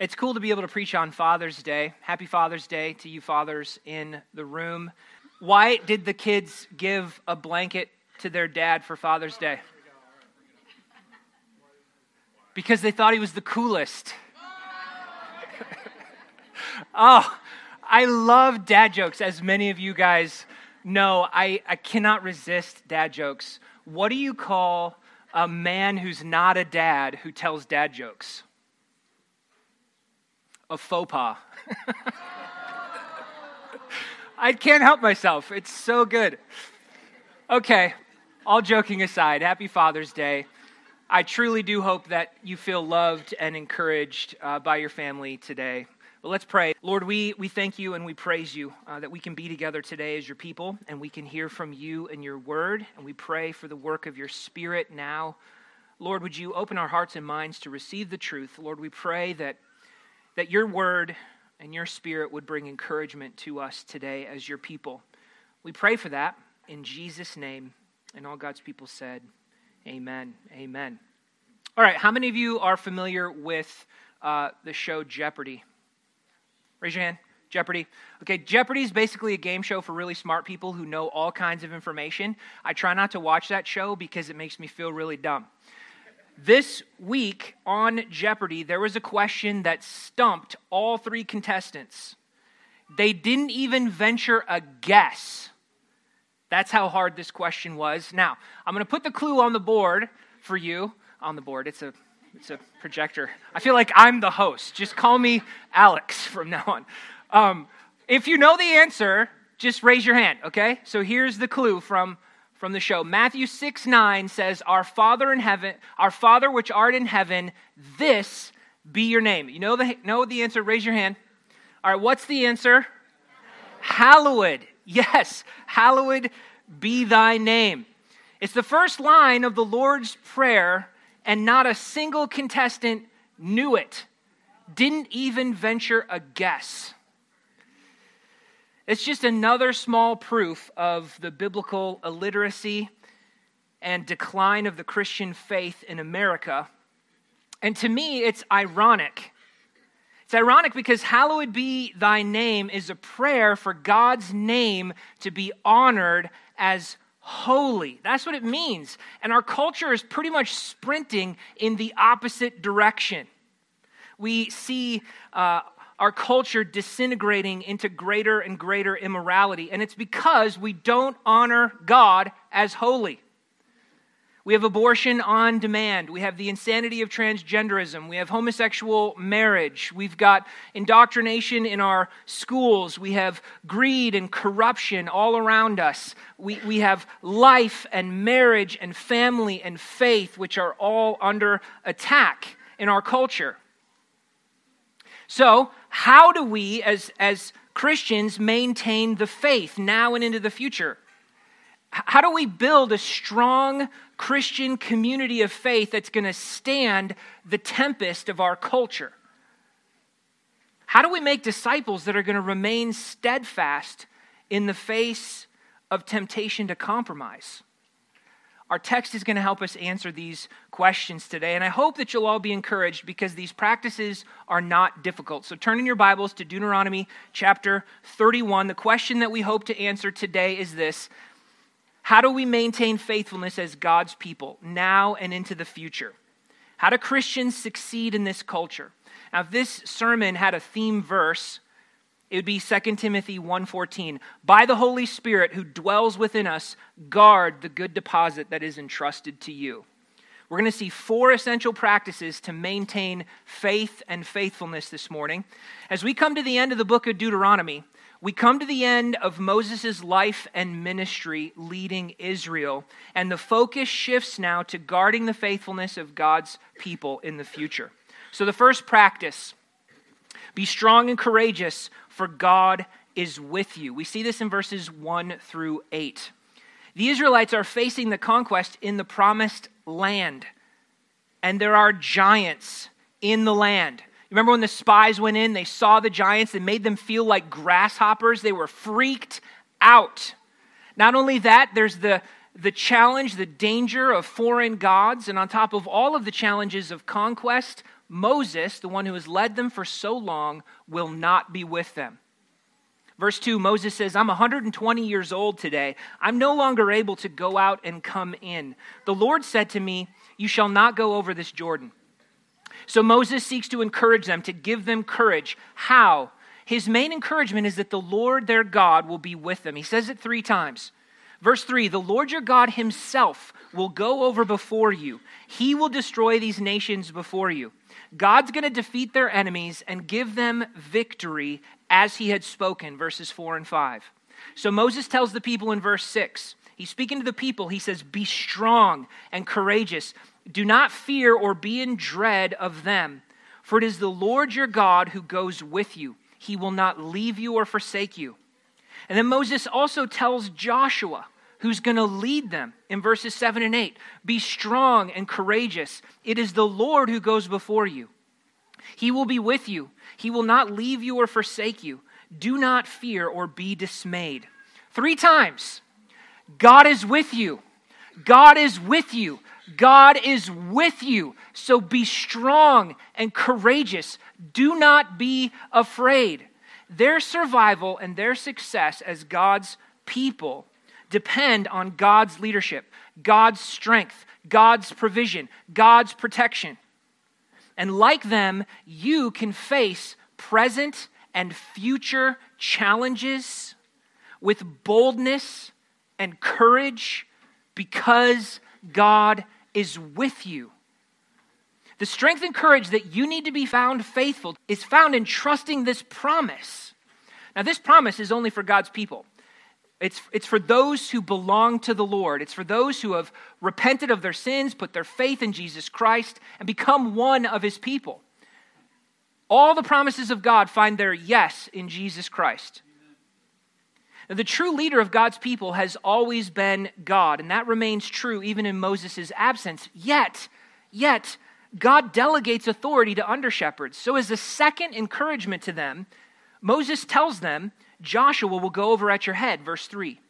It's cool to be able to preach on Father's Day. Happy Father's Day to you fathers in the room. Why did the kids give a blanket to their dad for Father's Day? Because they thought he was the coolest. oh, I love dad jokes, as many of you guys know. I, I cannot resist dad jokes. What do you call a man who's not a dad who tells dad jokes? A faux pas. I can't help myself. It's so good. Okay, all joking aside, happy Father's Day. I truly do hope that you feel loved and encouraged uh, by your family today. But let's pray. Lord, we, we thank you and we praise you uh, that we can be together today as your people and we can hear from you and your word. And we pray for the work of your spirit now. Lord, would you open our hearts and minds to receive the truth? Lord, we pray that that your word and your spirit would bring encouragement to us today as your people. We pray for that in Jesus' name. And all God's people said, Amen. Amen. All right, how many of you are familiar with uh, the show Jeopardy? Raise your hand. Jeopardy. Okay, Jeopardy is basically a game show for really smart people who know all kinds of information. I try not to watch that show because it makes me feel really dumb. This week on Jeopardy, there was a question that stumped all three contestants. They didn't even venture a guess. That's how hard this question was. Now, I'm going to put the clue on the board for you. On the board, it's a it's a projector. I feel like I'm the host. Just call me Alex from now on. Um, if you know the answer, just raise your hand, okay? So here's the clue from from the show. Matthew 6 9 says, Our Father in heaven, our Father which art in heaven, this be your name. You know the, know the answer? Raise your hand. All right, what's the answer? Hallowed. Yes, hallowed be thy name. It's the first line of the Lord's Prayer, and not a single contestant knew it, didn't even venture a guess. It's just another small proof of the biblical illiteracy and decline of the Christian faith in America. And to me, it's ironic. It's ironic because hallowed be thy name is a prayer for God's name to be honored as holy. That's what it means. And our culture is pretty much sprinting in the opposite direction. We see uh, our culture disintegrating into greater and greater immorality. And it's because we don't honor God as holy. We have abortion on demand. We have the insanity of transgenderism. We have homosexual marriage. We've got indoctrination in our schools. We have greed and corruption all around us. We, we have life and marriage and family and faith, which are all under attack in our culture. So, how do we, as, as Christians, maintain the faith now and into the future? How do we build a strong Christian community of faith that's going to stand the tempest of our culture? How do we make disciples that are going to remain steadfast in the face of temptation to compromise? Our text is going to help us answer these questions today. And I hope that you'll all be encouraged because these practices are not difficult. So turn in your Bibles to Deuteronomy chapter 31. The question that we hope to answer today is this How do we maintain faithfulness as God's people now and into the future? How do Christians succeed in this culture? Now, if this sermon had a theme verse, it would be 2 Timothy 1:14. By the Holy Spirit who dwells within us, guard the good deposit that is entrusted to you. We're going to see four essential practices to maintain faith and faithfulness this morning. As we come to the end of the book of Deuteronomy, we come to the end of Moses' life and ministry leading Israel, and the focus shifts now to guarding the faithfulness of God's people in the future. So, the first practice be strong and courageous, for God is with you. We see this in verses 1 through 8. The Israelites are facing the conquest in the promised land, and there are giants in the land. Remember when the spies went in, they saw the giants, and made them feel like grasshoppers? They were freaked out. Not only that, there's the, the challenge, the danger of foreign gods, and on top of all of the challenges of conquest, Moses, the one who has led them for so long, will not be with them. Verse 2, Moses says, I'm 120 years old today. I'm no longer able to go out and come in. The Lord said to me, You shall not go over this Jordan. So Moses seeks to encourage them, to give them courage. How? His main encouragement is that the Lord their God will be with them. He says it three times. Verse 3 The Lord your God himself will go over before you, he will destroy these nations before you. God's going to defeat their enemies and give them victory as he had spoken, verses 4 and 5. So Moses tells the people in verse 6, he's speaking to the people, he says, Be strong and courageous. Do not fear or be in dread of them, for it is the Lord your God who goes with you. He will not leave you or forsake you. And then Moses also tells Joshua, who's going to lead them in verses 7 and 8 Be strong and courageous. It is the Lord who goes before you. He will be with you, He will not leave you or forsake you. Do not fear or be dismayed. Three times God is with you. God is with you. God is with you. So be strong and courageous. Do not be afraid. Their survival and their success as God's people depend on God's leadership, God's strength, God's provision, God's protection. And like them, you can face present and future challenges with boldness and courage because God is with you. The strength and courage that you need to be found faithful is found in trusting this promise. Now, this promise is only for God's people. It's, it's for those who belong to the Lord. It's for those who have repented of their sins, put their faith in Jesus Christ, and become one of his people. All the promises of God find their yes in Jesus Christ. Now, the true leader of God's people has always been God, and that remains true even in Moses' absence. Yet, yet, God delegates authority to under shepherds. So, as a second encouragement to them, Moses tells them, Joshua will go over at your head, verse 3.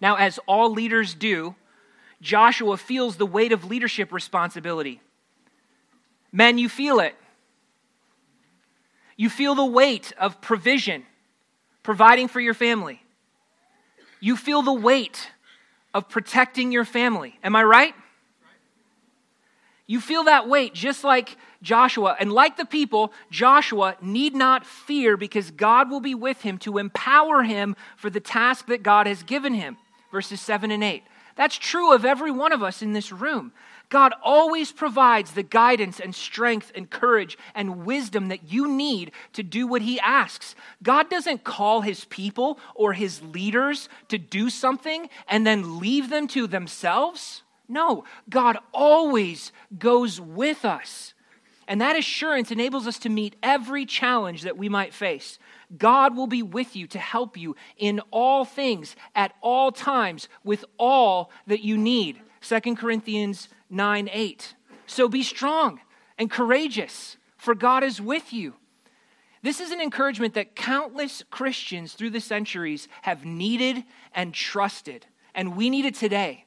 Now, as all leaders do, Joshua feels the weight of leadership responsibility. Men, you feel it. You feel the weight of provision, providing for your family. You feel the weight of protecting your family. Am I right? You feel that weight just like Joshua. And like the people, Joshua need not fear because God will be with him to empower him for the task that God has given him. Verses 7 and 8. That's true of every one of us in this room. God always provides the guidance and strength and courage and wisdom that you need to do what He asks. God doesn't call His people or His leaders to do something and then leave them to themselves. No, God always goes with us. And that assurance enables us to meet every challenge that we might face. God will be with you to help you in all things, at all times, with all that you need. 2 Corinthians 9 8. So be strong and courageous, for God is with you. This is an encouragement that countless Christians through the centuries have needed and trusted, and we need it today.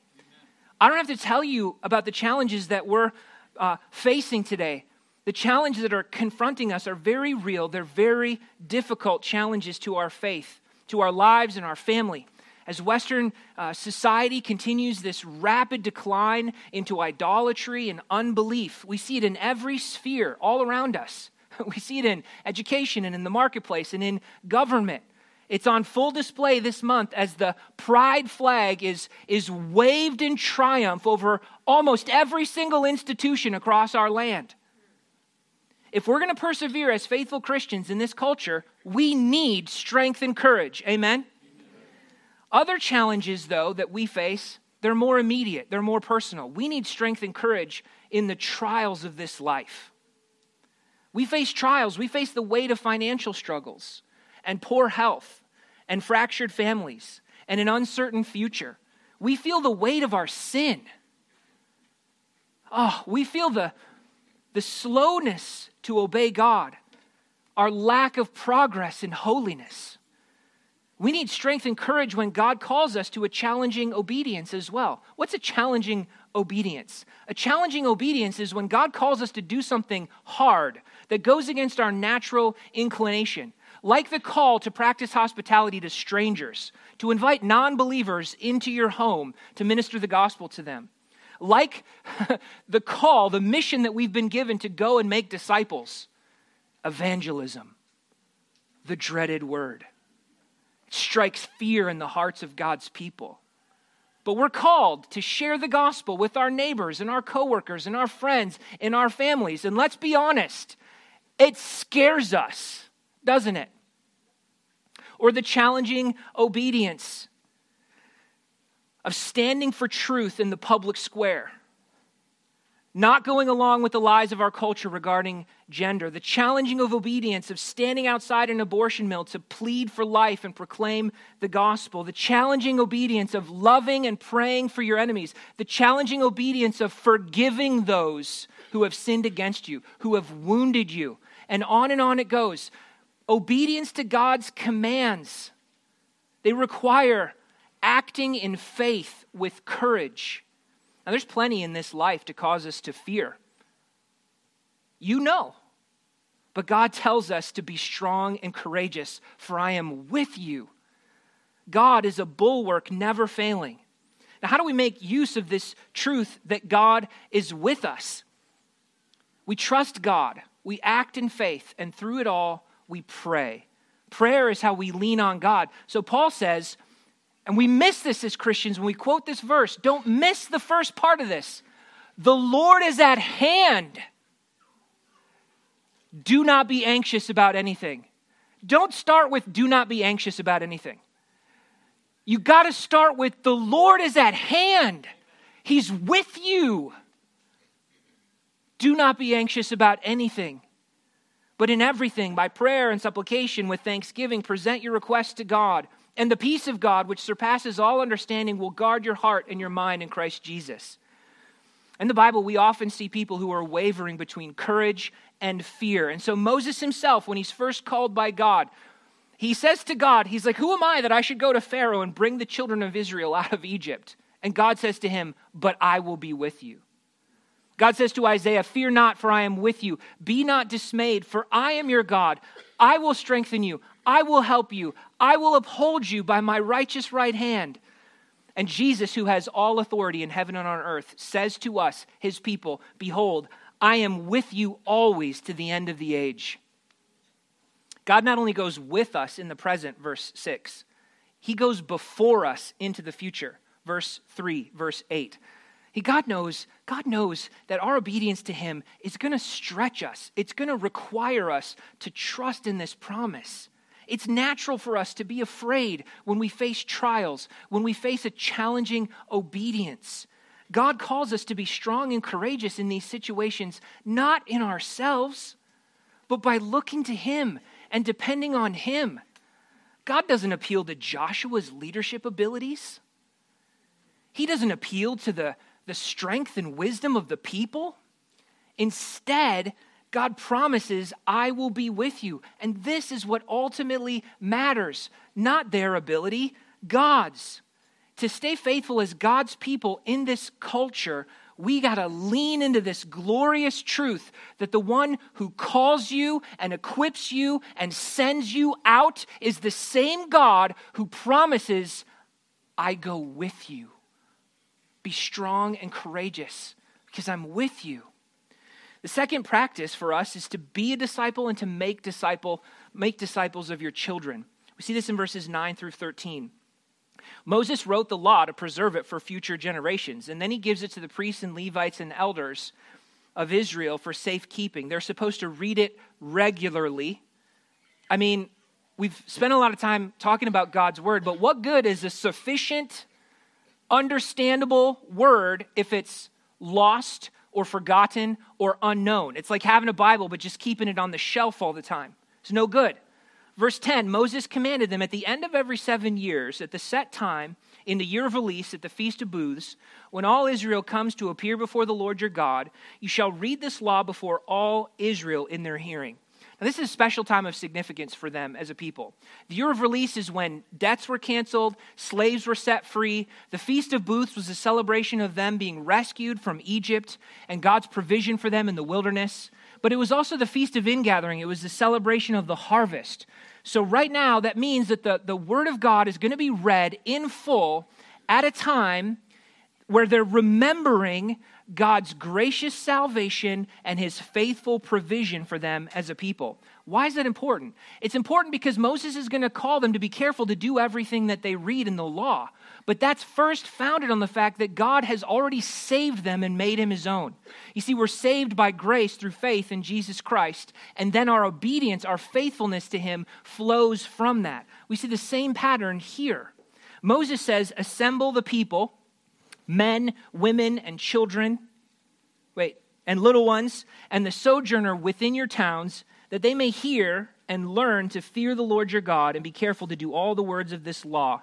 I don't have to tell you about the challenges that we're uh, facing today. The challenges that are confronting us are very real. They're very difficult challenges to our faith, to our lives, and our family. As Western uh, society continues this rapid decline into idolatry and unbelief, we see it in every sphere all around us. We see it in education and in the marketplace and in government. It's on full display this month as the pride flag is, is waved in triumph over almost every single institution across our land. If we're going to persevere as faithful Christians in this culture, we need strength and courage. Amen? Amen? Other challenges, though, that we face, they're more immediate, they're more personal. We need strength and courage in the trials of this life. We face trials, we face the weight of financial struggles and poor health and fractured families and an uncertain future. We feel the weight of our sin. Oh, we feel the, the slowness to obey God, our lack of progress in holiness. We need strength and courage when God calls us to a challenging obedience as well. What's a challenging obedience. A challenging obedience is when God calls us to do something hard that goes against our natural inclination, like the call to practice hospitality to strangers, to invite non believers into your home to minister the gospel to them. Like the call, the mission that we've been given to go and make disciples, evangelism, the dreaded word. It strikes fear in the hearts of God's people. But we're called to share the gospel with our neighbors and our coworkers and our friends and our families. And let's be honest, it scares us, doesn't it? Or the challenging obedience of standing for truth in the public square not going along with the lies of our culture regarding gender, the challenging of obedience, of standing outside an abortion mill to plead for life and proclaim the gospel, the challenging obedience of loving and praying for your enemies, the challenging obedience of forgiving those who have sinned against you, who have wounded you, and on and on it goes. Obedience to God's commands, they require acting in faith with courage now, there's plenty in this life to cause us to fear. You know. But God tells us to be strong and courageous, for I am with you. God is a bulwark never failing. Now, how do we make use of this truth that God is with us? We trust God, we act in faith, and through it all, we pray. Prayer is how we lean on God. So, Paul says, and we miss this as Christians when we quote this verse. Don't miss the first part of this. The Lord is at hand. Do not be anxious about anything. Don't start with do not be anxious about anything. You got to start with the Lord is at hand. He's with you. Do not be anxious about anything. But in everything, by prayer and supplication with thanksgiving, present your requests to God and the peace of God, which surpasses all understanding, will guard your heart and your mind in Christ Jesus. In the Bible, we often see people who are wavering between courage and fear. And so, Moses himself, when he's first called by God, he says to God, He's like, Who am I that I should go to Pharaoh and bring the children of Israel out of Egypt? And God says to him, But I will be with you. God says to Isaiah, Fear not, for I am with you. Be not dismayed, for I am your God. I will strengthen you. I will help you. I will uphold you by my righteous right hand. And Jesus, who has all authority in heaven and on earth, says to us, his people, Behold, I am with you always to the end of the age. God not only goes with us in the present, verse 6, he goes before us into the future, verse 3, verse 8. He, God knows, God knows that our obedience to Him is going to stretch us. It's going to require us to trust in this promise. It's natural for us to be afraid when we face trials, when we face a challenging obedience. God calls us to be strong and courageous in these situations, not in ourselves, but by looking to Him and depending on Him. God doesn't appeal to Joshua's leadership abilities. He doesn't appeal to the the strength and wisdom of the people. Instead, God promises, I will be with you. And this is what ultimately matters not their ability, God's. To stay faithful as God's people in this culture, we got to lean into this glorious truth that the one who calls you and equips you and sends you out is the same God who promises, I go with you. Be strong and courageous because I'm with you. The second practice for us is to be a disciple and to make disciple make disciples of your children. We see this in verses 9 through 13. Moses wrote the law to preserve it for future generations, and then he gives it to the priests and Levites and elders of Israel for safekeeping. They're supposed to read it regularly. I mean, we've spent a lot of time talking about God's word, but what good is a sufficient understandable word if it's lost or forgotten or unknown. It's like having a Bible but just keeping it on the shelf all the time. It's no good. Verse 10 Moses commanded them at the end of every seven years, at the set time, in the year of release, at the Feast of Booths, when all Israel comes to appear before the Lord your God, you shall read this law before all Israel in their hearing. And this is a special time of significance for them as a people. The year of release is when debts were canceled, slaves were set free. The Feast of Booths was a celebration of them being rescued from Egypt and God's provision for them in the wilderness. But it was also the Feast of Ingathering, it was the celebration of the harvest. So, right now, that means that the, the Word of God is going to be read in full at a time where they're remembering God's gracious salvation and his faithful provision for them as a people. Why is that important? It's important because Moses is going to call them to be careful to do everything that they read in the law. But that's first founded on the fact that God has already saved them and made him his own. You see, we're saved by grace through faith in Jesus Christ, and then our obedience, our faithfulness to him flows from that. We see the same pattern here. Moses says, Assemble the people men, women, and children, wait, and little ones, and the sojourner within your towns, that they may hear and learn to fear the Lord your God and be careful to do all the words of this law.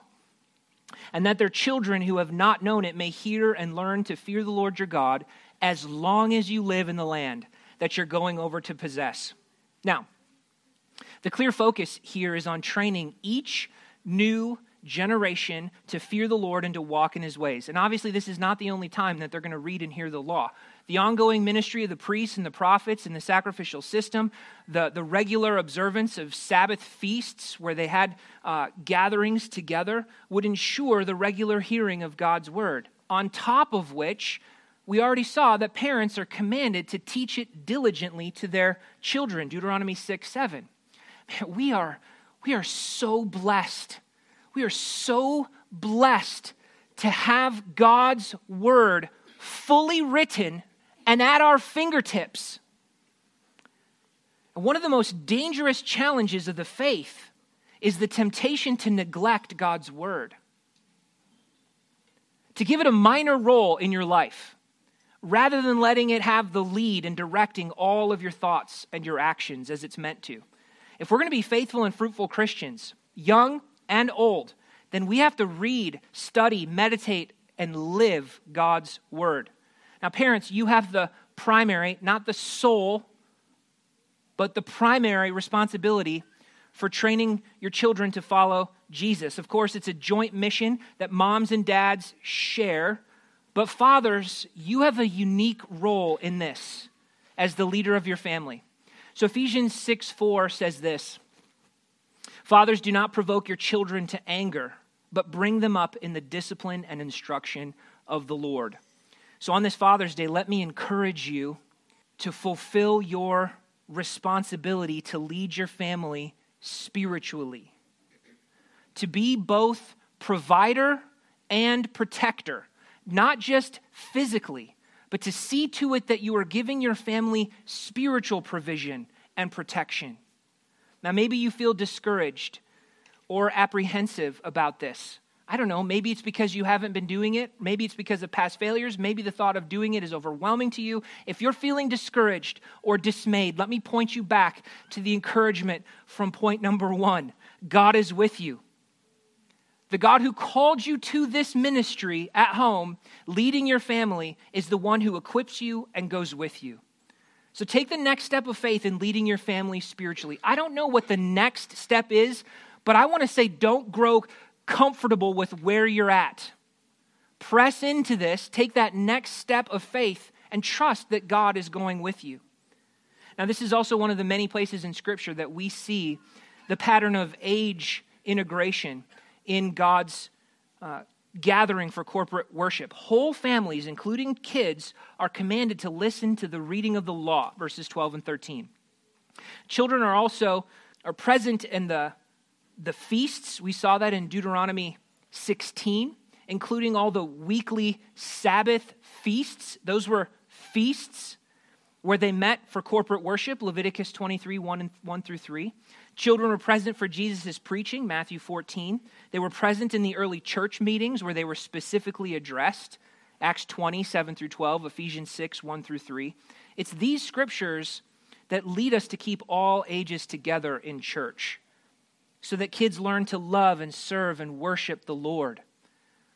And that their children who have not known it may hear and learn to fear the Lord your God as long as you live in the land that you're going over to possess. Now, the clear focus here is on training each new generation to fear the Lord and to walk in his ways. And obviously, this is not the only time that they're going to read and hear the law. The ongoing ministry of the priests and the prophets and the sacrificial system, the, the regular observance of Sabbath feasts where they had uh, gatherings together, would ensure the regular hearing of God's word. On top of which, we already saw that parents are commanded to teach it diligently to their children. Deuteronomy 6 7. Man, we are, we are so blessed we are so blessed to have God's word fully written and at our fingertips. one of the most dangerous challenges of the faith is the temptation to neglect God's word, to give it a minor role in your life, rather than letting it have the lead in directing all of your thoughts and your actions as it's meant to. If we're going to be faithful and fruitful Christians, young and old, then we have to read, study, meditate, and live God's word. Now, parents, you have the primary, not the sole, but the primary responsibility for training your children to follow Jesus. Of course, it's a joint mission that moms and dads share, but fathers, you have a unique role in this as the leader of your family. So Ephesians 6 4 says this Fathers, do not provoke your children to anger, but bring them up in the discipline and instruction of the Lord. So on this Father's Day, let me encourage you to fulfill your responsibility to lead your family spiritually, to be both provider and protector, not just physically, but to see to it that you are giving your family spiritual provision and protection. Now, maybe you feel discouraged or apprehensive about this. I don't know, maybe it's because you haven't been doing it. Maybe it's because of past failures. Maybe the thought of doing it is overwhelming to you. If you're feeling discouraged or dismayed, let me point you back to the encouragement from point number one God is with you. The God who called you to this ministry at home, leading your family, is the one who equips you and goes with you. So take the next step of faith in leading your family spiritually. I don't know what the next step is, but I want to say don't grow comfortable with where you're at. Press into this, take that next step of faith, and trust that God is going with you. Now, this is also one of the many places in Scripture that we see the pattern of age integration in God's uh, gathering for corporate worship. Whole families, including kids, are commanded to listen to the reading of the law, verses 12 and 13. Children are also are present in the, the feasts. We saw that in Deuteronomy 16, including all the weekly Sabbath feasts. Those were feasts where they met for corporate worship, Leviticus 23, 1, and 1 through 3. Children were present for Jesus' preaching, Matthew 14. They were present in the early church meetings where they were specifically addressed, Acts 20, 7 through 12, Ephesians 6, 1 through 3. It's these scriptures that lead us to keep all ages together in church so that kids learn to love and serve and worship the Lord.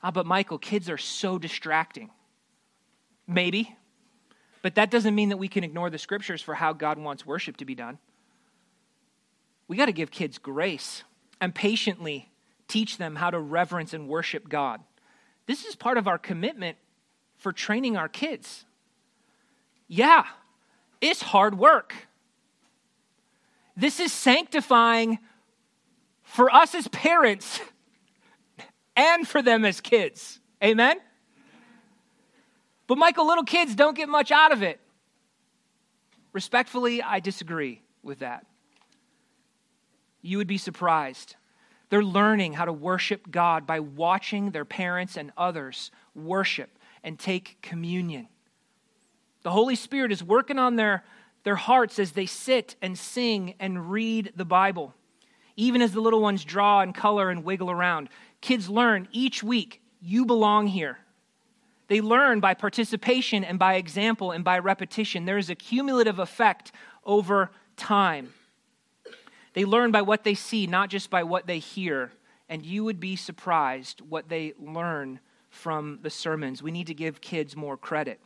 Ah, but Michael, kids are so distracting. Maybe. But that doesn't mean that we can ignore the scriptures for how God wants worship to be done. We got to give kids grace and patiently teach them how to reverence and worship God. This is part of our commitment for training our kids. Yeah, it's hard work. This is sanctifying for us as parents and for them as kids. Amen? But, Michael, little kids don't get much out of it. Respectfully, I disagree with that. You would be surprised. They're learning how to worship God by watching their parents and others worship and take communion. The Holy Spirit is working on their, their hearts as they sit and sing and read the Bible. Even as the little ones draw and color and wiggle around, kids learn each week you belong here. They learn by participation and by example and by repetition. There is a cumulative effect over time. They learn by what they see, not just by what they hear. And you would be surprised what they learn from the sermons. We need to give kids more credit.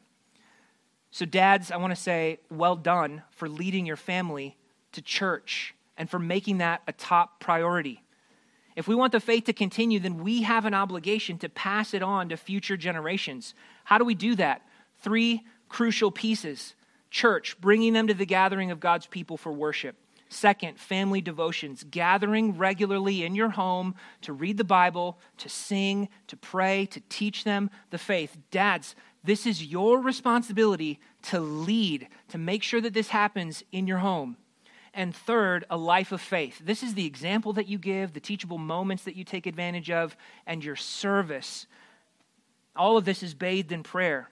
So, dads, I want to say well done for leading your family to church and for making that a top priority. If we want the faith to continue, then we have an obligation to pass it on to future generations. How do we do that? Three crucial pieces church, bringing them to the gathering of God's people for worship. Second, family devotions, gathering regularly in your home to read the Bible, to sing, to pray, to teach them the faith. Dads, this is your responsibility to lead, to make sure that this happens in your home. And third, a life of faith. This is the example that you give, the teachable moments that you take advantage of, and your service. All of this is bathed in prayer.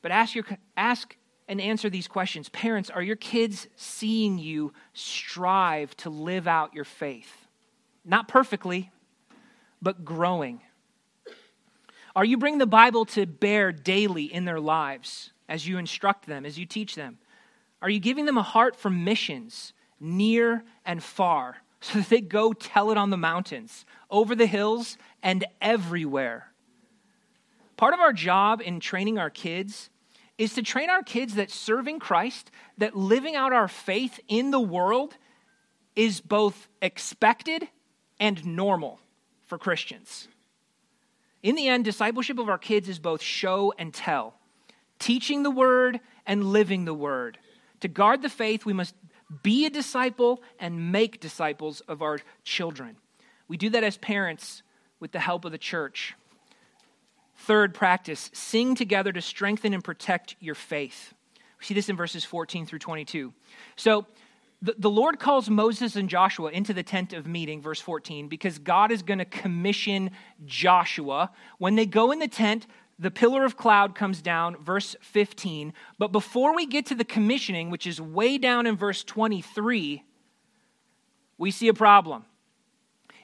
But ask, your, ask and answer these questions. Parents, are your kids seeing you strive to live out your faith? Not perfectly, but growing. Are you bringing the Bible to bear daily in their lives as you instruct them, as you teach them? Are you giving them a heart for missions near and far so that they go tell it on the mountains, over the hills, and everywhere? Part of our job in training our kids is to train our kids that serving Christ, that living out our faith in the world is both expected and normal for Christians. In the end, discipleship of our kids is both show and tell, teaching the word and living the word. To guard the faith, we must be a disciple and make disciples of our children. We do that as parents with the help of the church. Third practice sing together to strengthen and protect your faith. We see this in verses 14 through 22. So, the, the Lord calls Moses and Joshua into the tent of meeting, verse 14, because God is going to commission Joshua. When they go in the tent, the pillar of cloud comes down, verse 15. But before we get to the commissioning, which is way down in verse 23, we see a problem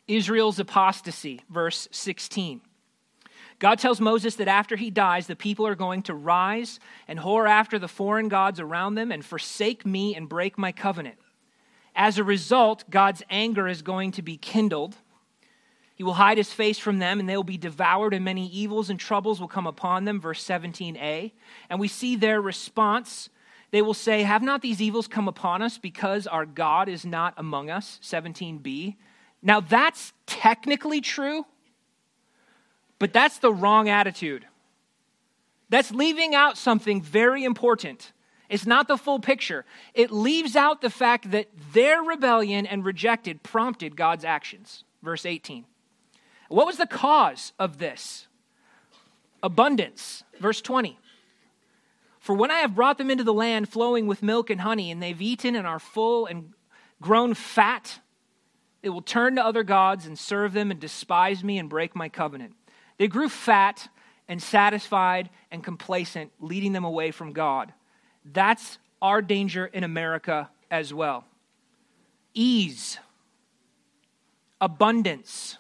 Israel's apostasy, verse 16. God tells Moses that after he dies, the people are going to rise and whore after the foreign gods around them and forsake me and break my covenant. As a result, God's anger is going to be kindled. He will hide his face from them, and they will be devoured, and many evils and troubles will come upon them. Verse 17a. And we see their response. They will say, Have not these evils come upon us because our God is not among us? 17b. Now, that's technically true, but that's the wrong attitude. That's leaving out something very important. It's not the full picture. It leaves out the fact that their rebellion and rejected prompted God's actions. Verse 18. What was the cause of this? Abundance. Verse 20. For when I have brought them into the land flowing with milk and honey, and they've eaten and are full and grown fat, they will turn to other gods and serve them and despise me and break my covenant. They grew fat and satisfied and complacent, leading them away from God. That's our danger in America as well. Ease, abundance,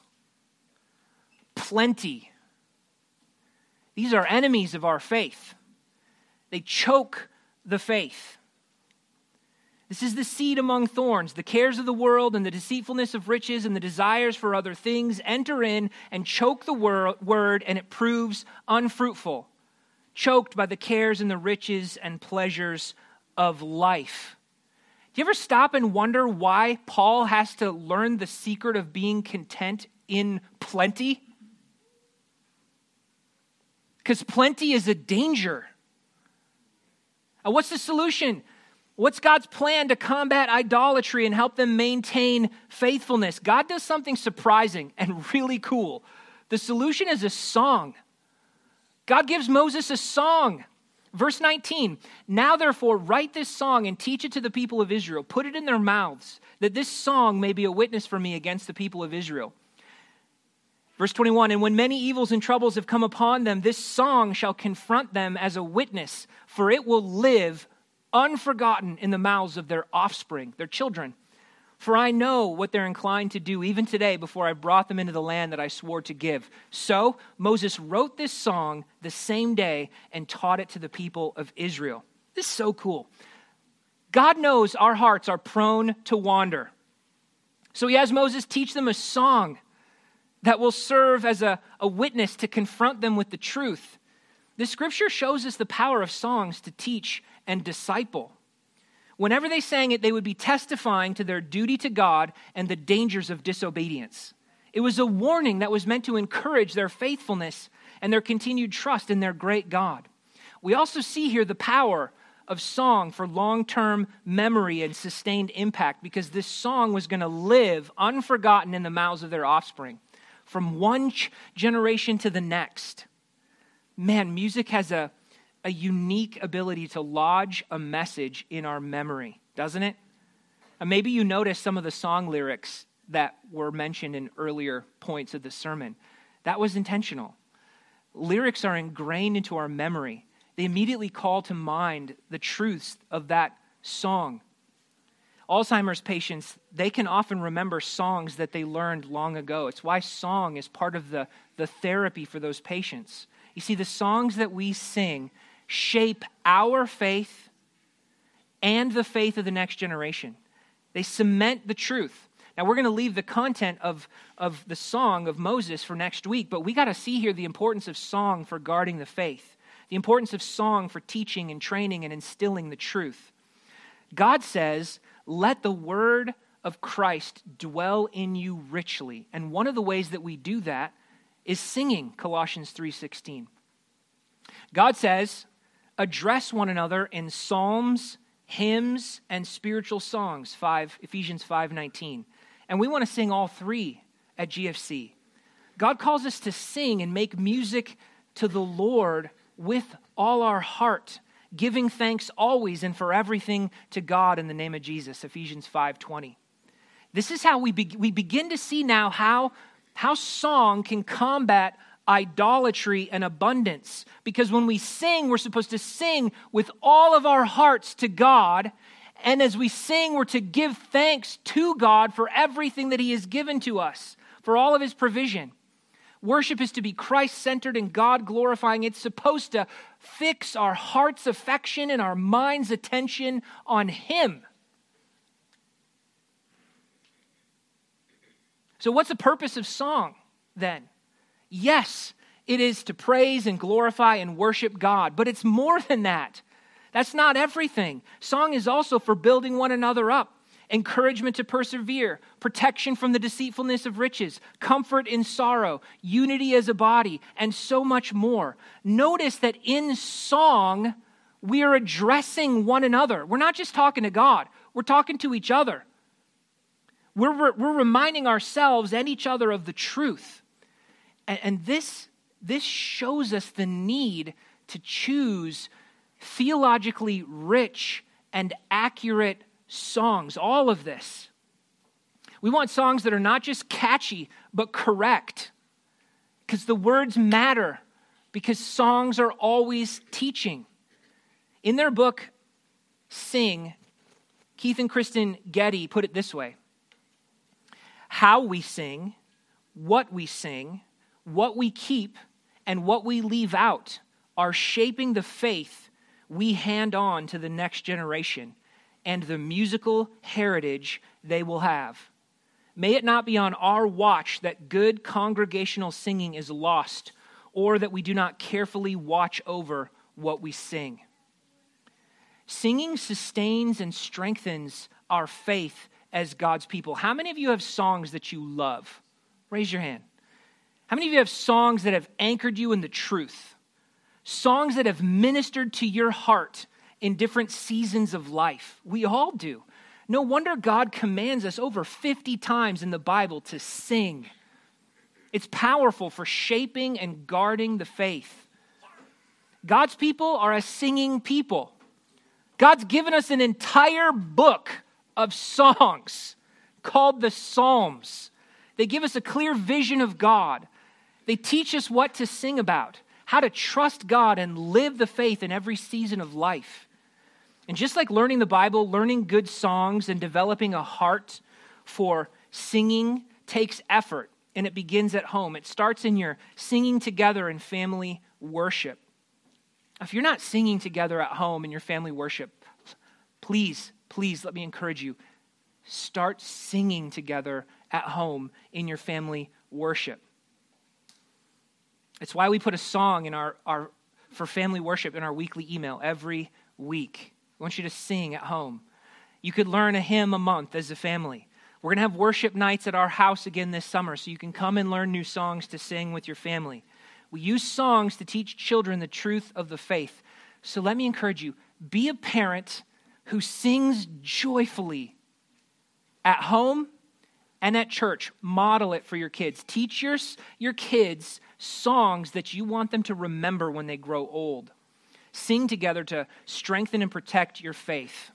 plenty. These are enemies of our faith. They choke the faith. This is the seed among thorns. The cares of the world and the deceitfulness of riches and the desires for other things enter in and choke the word, and it proves unfruitful choked by the cares and the riches and pleasures of life. Do you ever stop and wonder why Paul has to learn the secret of being content in plenty? Because plenty is a danger. And what's the solution? What's God's plan to combat idolatry and help them maintain faithfulness? God does something surprising and really cool. The solution is a song. God gives Moses a song. Verse 19 Now therefore, write this song and teach it to the people of Israel. Put it in their mouths, that this song may be a witness for me against the people of Israel. Verse 21 And when many evils and troubles have come upon them, this song shall confront them as a witness, for it will live unforgotten in the mouths of their offspring, their children. For I know what they're inclined to do even today before I brought them into the land that I swore to give. So Moses wrote this song the same day and taught it to the people of Israel. This is so cool. God knows our hearts are prone to wander. So he has Moses teach them a song that will serve as a, a witness to confront them with the truth. The scripture shows us the power of songs to teach and disciple. Whenever they sang it, they would be testifying to their duty to God and the dangers of disobedience. It was a warning that was meant to encourage their faithfulness and their continued trust in their great God. We also see here the power of song for long term memory and sustained impact because this song was going to live unforgotten in the mouths of their offspring from one generation to the next. Man, music has a a unique ability to lodge a message in our memory, doesn't it? And maybe you noticed some of the song lyrics that were mentioned in earlier points of the sermon. That was intentional. Lyrics are ingrained into our memory, they immediately call to mind the truths of that song. Alzheimer's patients, they can often remember songs that they learned long ago. It's why song is part of the, the therapy for those patients. You see, the songs that we sing shape our faith and the faith of the next generation. They cement the truth. Now, we're going to leave the content of, of the song of Moses for next week, but we got to see here the importance of song for guarding the faith, the importance of song for teaching and training and instilling the truth. God says, Let the word of Christ dwell in you richly. And one of the ways that we do that is singing, Colossians 3:16. God says, address one another in psalms, hymns, and spiritual songs, 5 Ephesians 5:19. And we want to sing all three at GFC. God calls us to sing and make music to the Lord with all our heart, giving thanks always and for everything to God in the name of Jesus, Ephesians 5:20. This is how we, be- we begin to see now how, how song can combat idolatry and abundance. Because when we sing, we're supposed to sing with all of our hearts to God. And as we sing, we're to give thanks to God for everything that He has given to us, for all of His provision. Worship is to be Christ centered and God glorifying. It's supposed to fix our heart's affection and our mind's attention on Him. So, what's the purpose of song then? Yes, it is to praise and glorify and worship God, but it's more than that. That's not everything. Song is also for building one another up, encouragement to persevere, protection from the deceitfulness of riches, comfort in sorrow, unity as a body, and so much more. Notice that in song, we are addressing one another. We're not just talking to God, we're talking to each other. We're, we're reminding ourselves and each other of the truth. And, and this, this shows us the need to choose theologically rich and accurate songs. All of this. We want songs that are not just catchy, but correct. Because the words matter, because songs are always teaching. In their book, Sing, Keith and Kristen Getty put it this way How we sing, what we sing, what we keep and what we leave out are shaping the faith we hand on to the next generation and the musical heritage they will have. May it not be on our watch that good congregational singing is lost or that we do not carefully watch over what we sing. Singing sustains and strengthens our faith as God's people. How many of you have songs that you love? Raise your hand. How many of you have songs that have anchored you in the truth? Songs that have ministered to your heart in different seasons of life? We all do. No wonder God commands us over 50 times in the Bible to sing. It's powerful for shaping and guarding the faith. God's people are a singing people. God's given us an entire book of songs called the Psalms. They give us a clear vision of God. They teach us what to sing about, how to trust God and live the faith in every season of life. And just like learning the Bible, learning good songs and developing a heart for singing takes effort, and it begins at home. It starts in your singing together in family worship. If you're not singing together at home in your family worship, please, please let me encourage you start singing together at home in your family worship. It's why we put a song in our, our for family worship in our weekly email every week. I want you to sing at home. You could learn a hymn a month as a family. We're going to have worship nights at our house again this summer, so you can come and learn new songs to sing with your family. We use songs to teach children the truth of the faith. So let me encourage you be a parent who sings joyfully at home and at church. Model it for your kids. Teach your, your kids songs that you want them to remember when they grow old. Sing together to strengthen and protect your faith.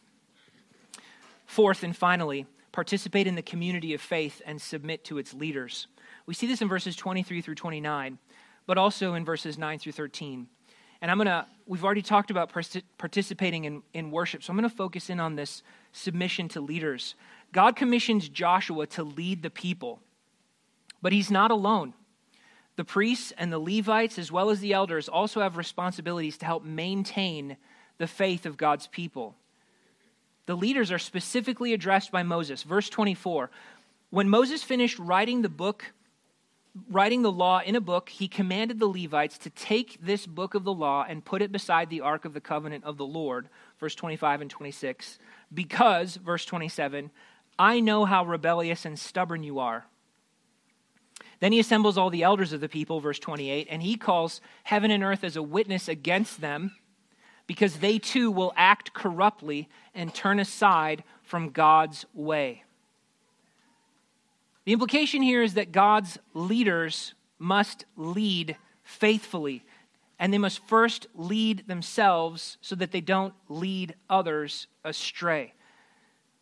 Fourth and finally, participate in the community of faith and submit to its leaders. We see this in verses 23 through 29, but also in verses 9 through 13. And I'm going to, we've already talked about participating in, in worship, so I'm going to focus in on this submission to leaders. God commissions Joshua to lead the people, but he's not alone. The priests and the Levites, as well as the elders, also have responsibilities to help maintain the faith of God's people. The leaders are specifically addressed by Moses. Verse 24 When Moses finished writing the book, writing the law in a book, he commanded the Levites to take this book of the law and put it beside the ark of the covenant of the Lord. Verse 25 and 26. Because, verse 27, I know how rebellious and stubborn you are. Then he assembles all the elders of the people, verse 28, and he calls heaven and earth as a witness against them because they too will act corruptly and turn aside from God's way. The implication here is that God's leaders must lead faithfully, and they must first lead themselves so that they don't lead others astray.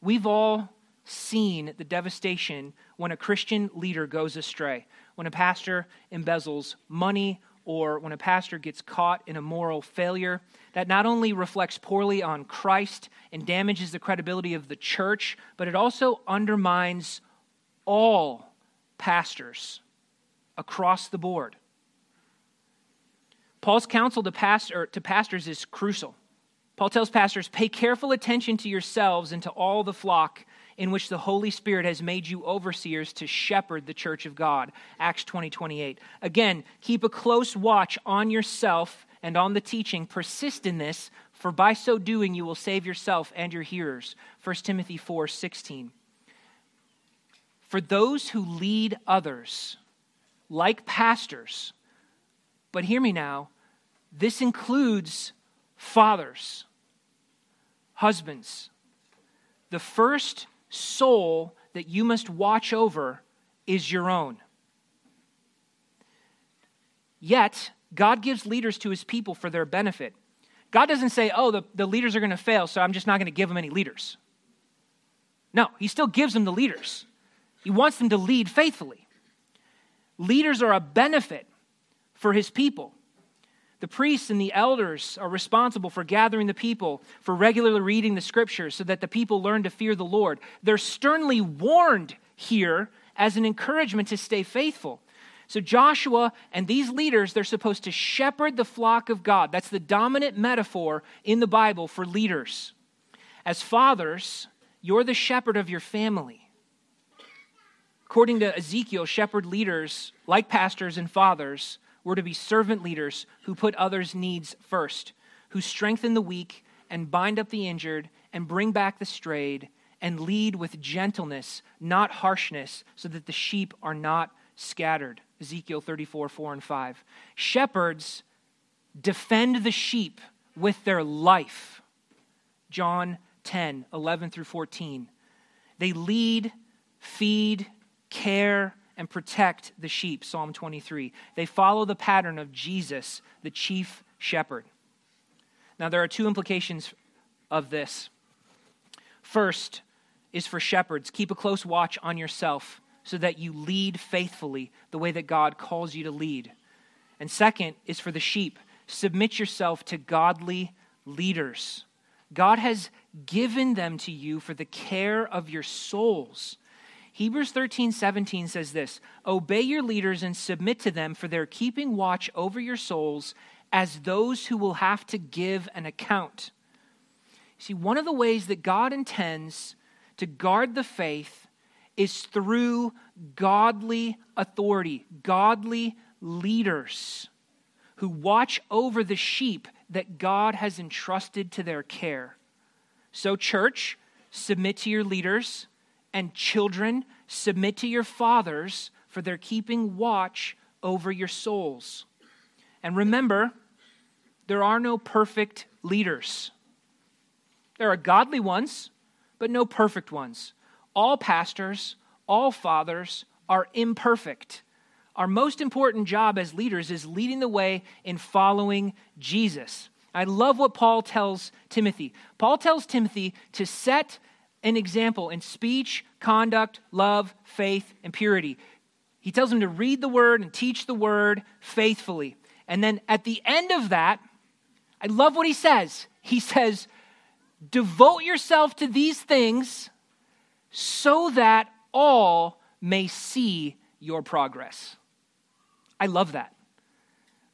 We've all seen the devastation when a Christian leader goes astray, when a pastor embezzles money, or when a pastor gets caught in a moral failure. That not only reflects poorly on Christ and damages the credibility of the church, but it also undermines all pastors across the board. Paul's counsel to, pastor, to pastors is crucial. Paul tells pastors, pay careful attention to yourselves and to all the flock in which the Holy Spirit has made you overseers to shepherd the church of God. Acts 20 28. Again, keep a close watch on yourself and on the teaching. Persist in this, for by so doing you will save yourself and your hearers. 1 Timothy 4 16. For those who lead others, like pastors, but hear me now, this includes fathers, husbands. The first soul that you must watch over is your own. Yet, God gives leaders to his people for their benefit. God doesn't say, oh, the, the leaders are going to fail, so I'm just not going to give them any leaders. No, he still gives them the leaders. He wants them to lead faithfully. Leaders are a benefit for his people. The priests and the elders are responsible for gathering the people, for regularly reading the scriptures so that the people learn to fear the Lord. They're sternly warned here as an encouragement to stay faithful. So, Joshua and these leaders, they're supposed to shepherd the flock of God. That's the dominant metaphor in the Bible for leaders. As fathers, you're the shepherd of your family. According to Ezekiel, shepherd leaders, like pastors and fathers, we're to be servant leaders who put others' needs first, who strengthen the weak and bind up the injured and bring back the strayed and lead with gentleness, not harshness, so that the sheep are not scattered. Ezekiel 34, 4 and 5. Shepherds defend the sheep with their life. John 10, 11 through 14. They lead, feed, care, and protect the sheep. Psalm 23. They follow the pattern of Jesus, the chief shepherd. Now, there are two implications of this. First is for shepherds keep a close watch on yourself so that you lead faithfully the way that God calls you to lead. And second is for the sheep submit yourself to godly leaders. God has given them to you for the care of your souls. Hebrews 13, 17 says this Obey your leaders and submit to them, for they're keeping watch over your souls as those who will have to give an account. See, one of the ways that God intends to guard the faith is through godly authority, godly leaders who watch over the sheep that God has entrusted to their care. So, church, submit to your leaders, and children, submit to your fathers, for they're keeping watch over your souls. And remember, there are no perfect leaders. There are godly ones, but no perfect ones. All pastors, all fathers are imperfect. Our most important job as leaders is leading the way in following Jesus. I love what Paul tells Timothy. Paul tells Timothy to set an example in speech, conduct, love, faith, and purity. He tells him to read the word and teach the word faithfully. And then at the end of that, I love what he says. He says, Devote yourself to these things so that all may see your progress. I love that.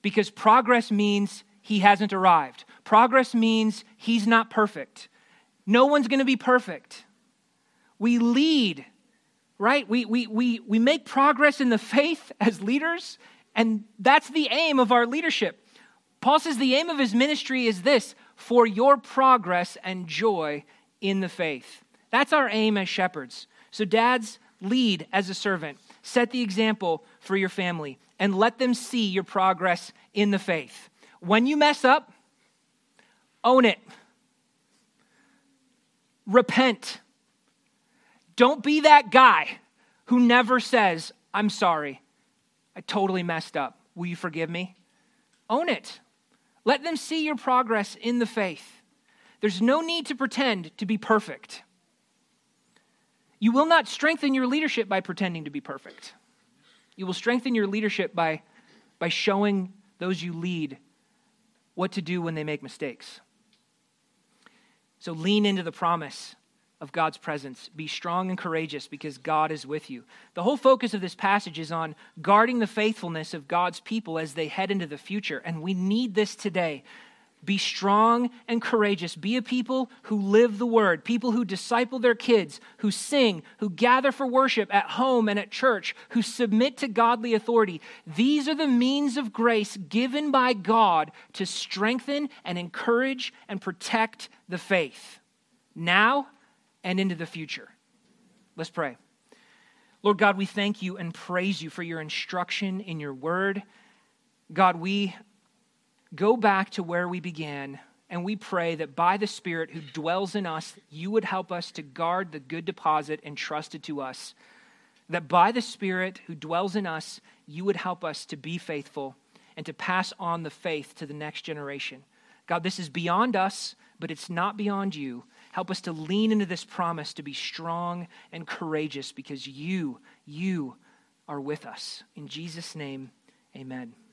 Because progress means he hasn't arrived. Progress means he's not perfect. No one's going to be perfect. We lead, right? We, we, we, we make progress in the faith as leaders, and that's the aim of our leadership. Paul says the aim of his ministry is this for your progress and joy in the faith. That's our aim as shepherds. So, dads, lead as a servant, set the example for your family and let them see your progress in the faith. When you mess up, own it. Repent. Don't be that guy who never says, I'm sorry. I totally messed up. Will you forgive me? Own it. Let them see your progress in the faith. There's no need to pretend to be perfect. You will not strengthen your leadership by pretending to be perfect. You will strengthen your leadership by, by showing those you lead what to do when they make mistakes. So lean into the promise of God's presence. Be strong and courageous because God is with you. The whole focus of this passage is on guarding the faithfulness of God's people as they head into the future. And we need this today be strong and courageous. Be a people who live the word, people who disciple their kids, who sing, who gather for worship at home and at church, who submit to godly authority. These are the means of grace given by God to strengthen and encourage and protect the faith now and into the future. Let's pray. Lord God, we thank you and praise you for your instruction in your word. God, we go back to where we began and we pray that by the Spirit who dwells in us, you would help us to guard the good deposit entrusted to us. That by the Spirit who dwells in us, you would help us to be faithful and to pass on the faith to the next generation. God, this is beyond us, but it's not beyond you. Help us to lean into this promise to be strong and courageous because you, you are with us. In Jesus' name, amen.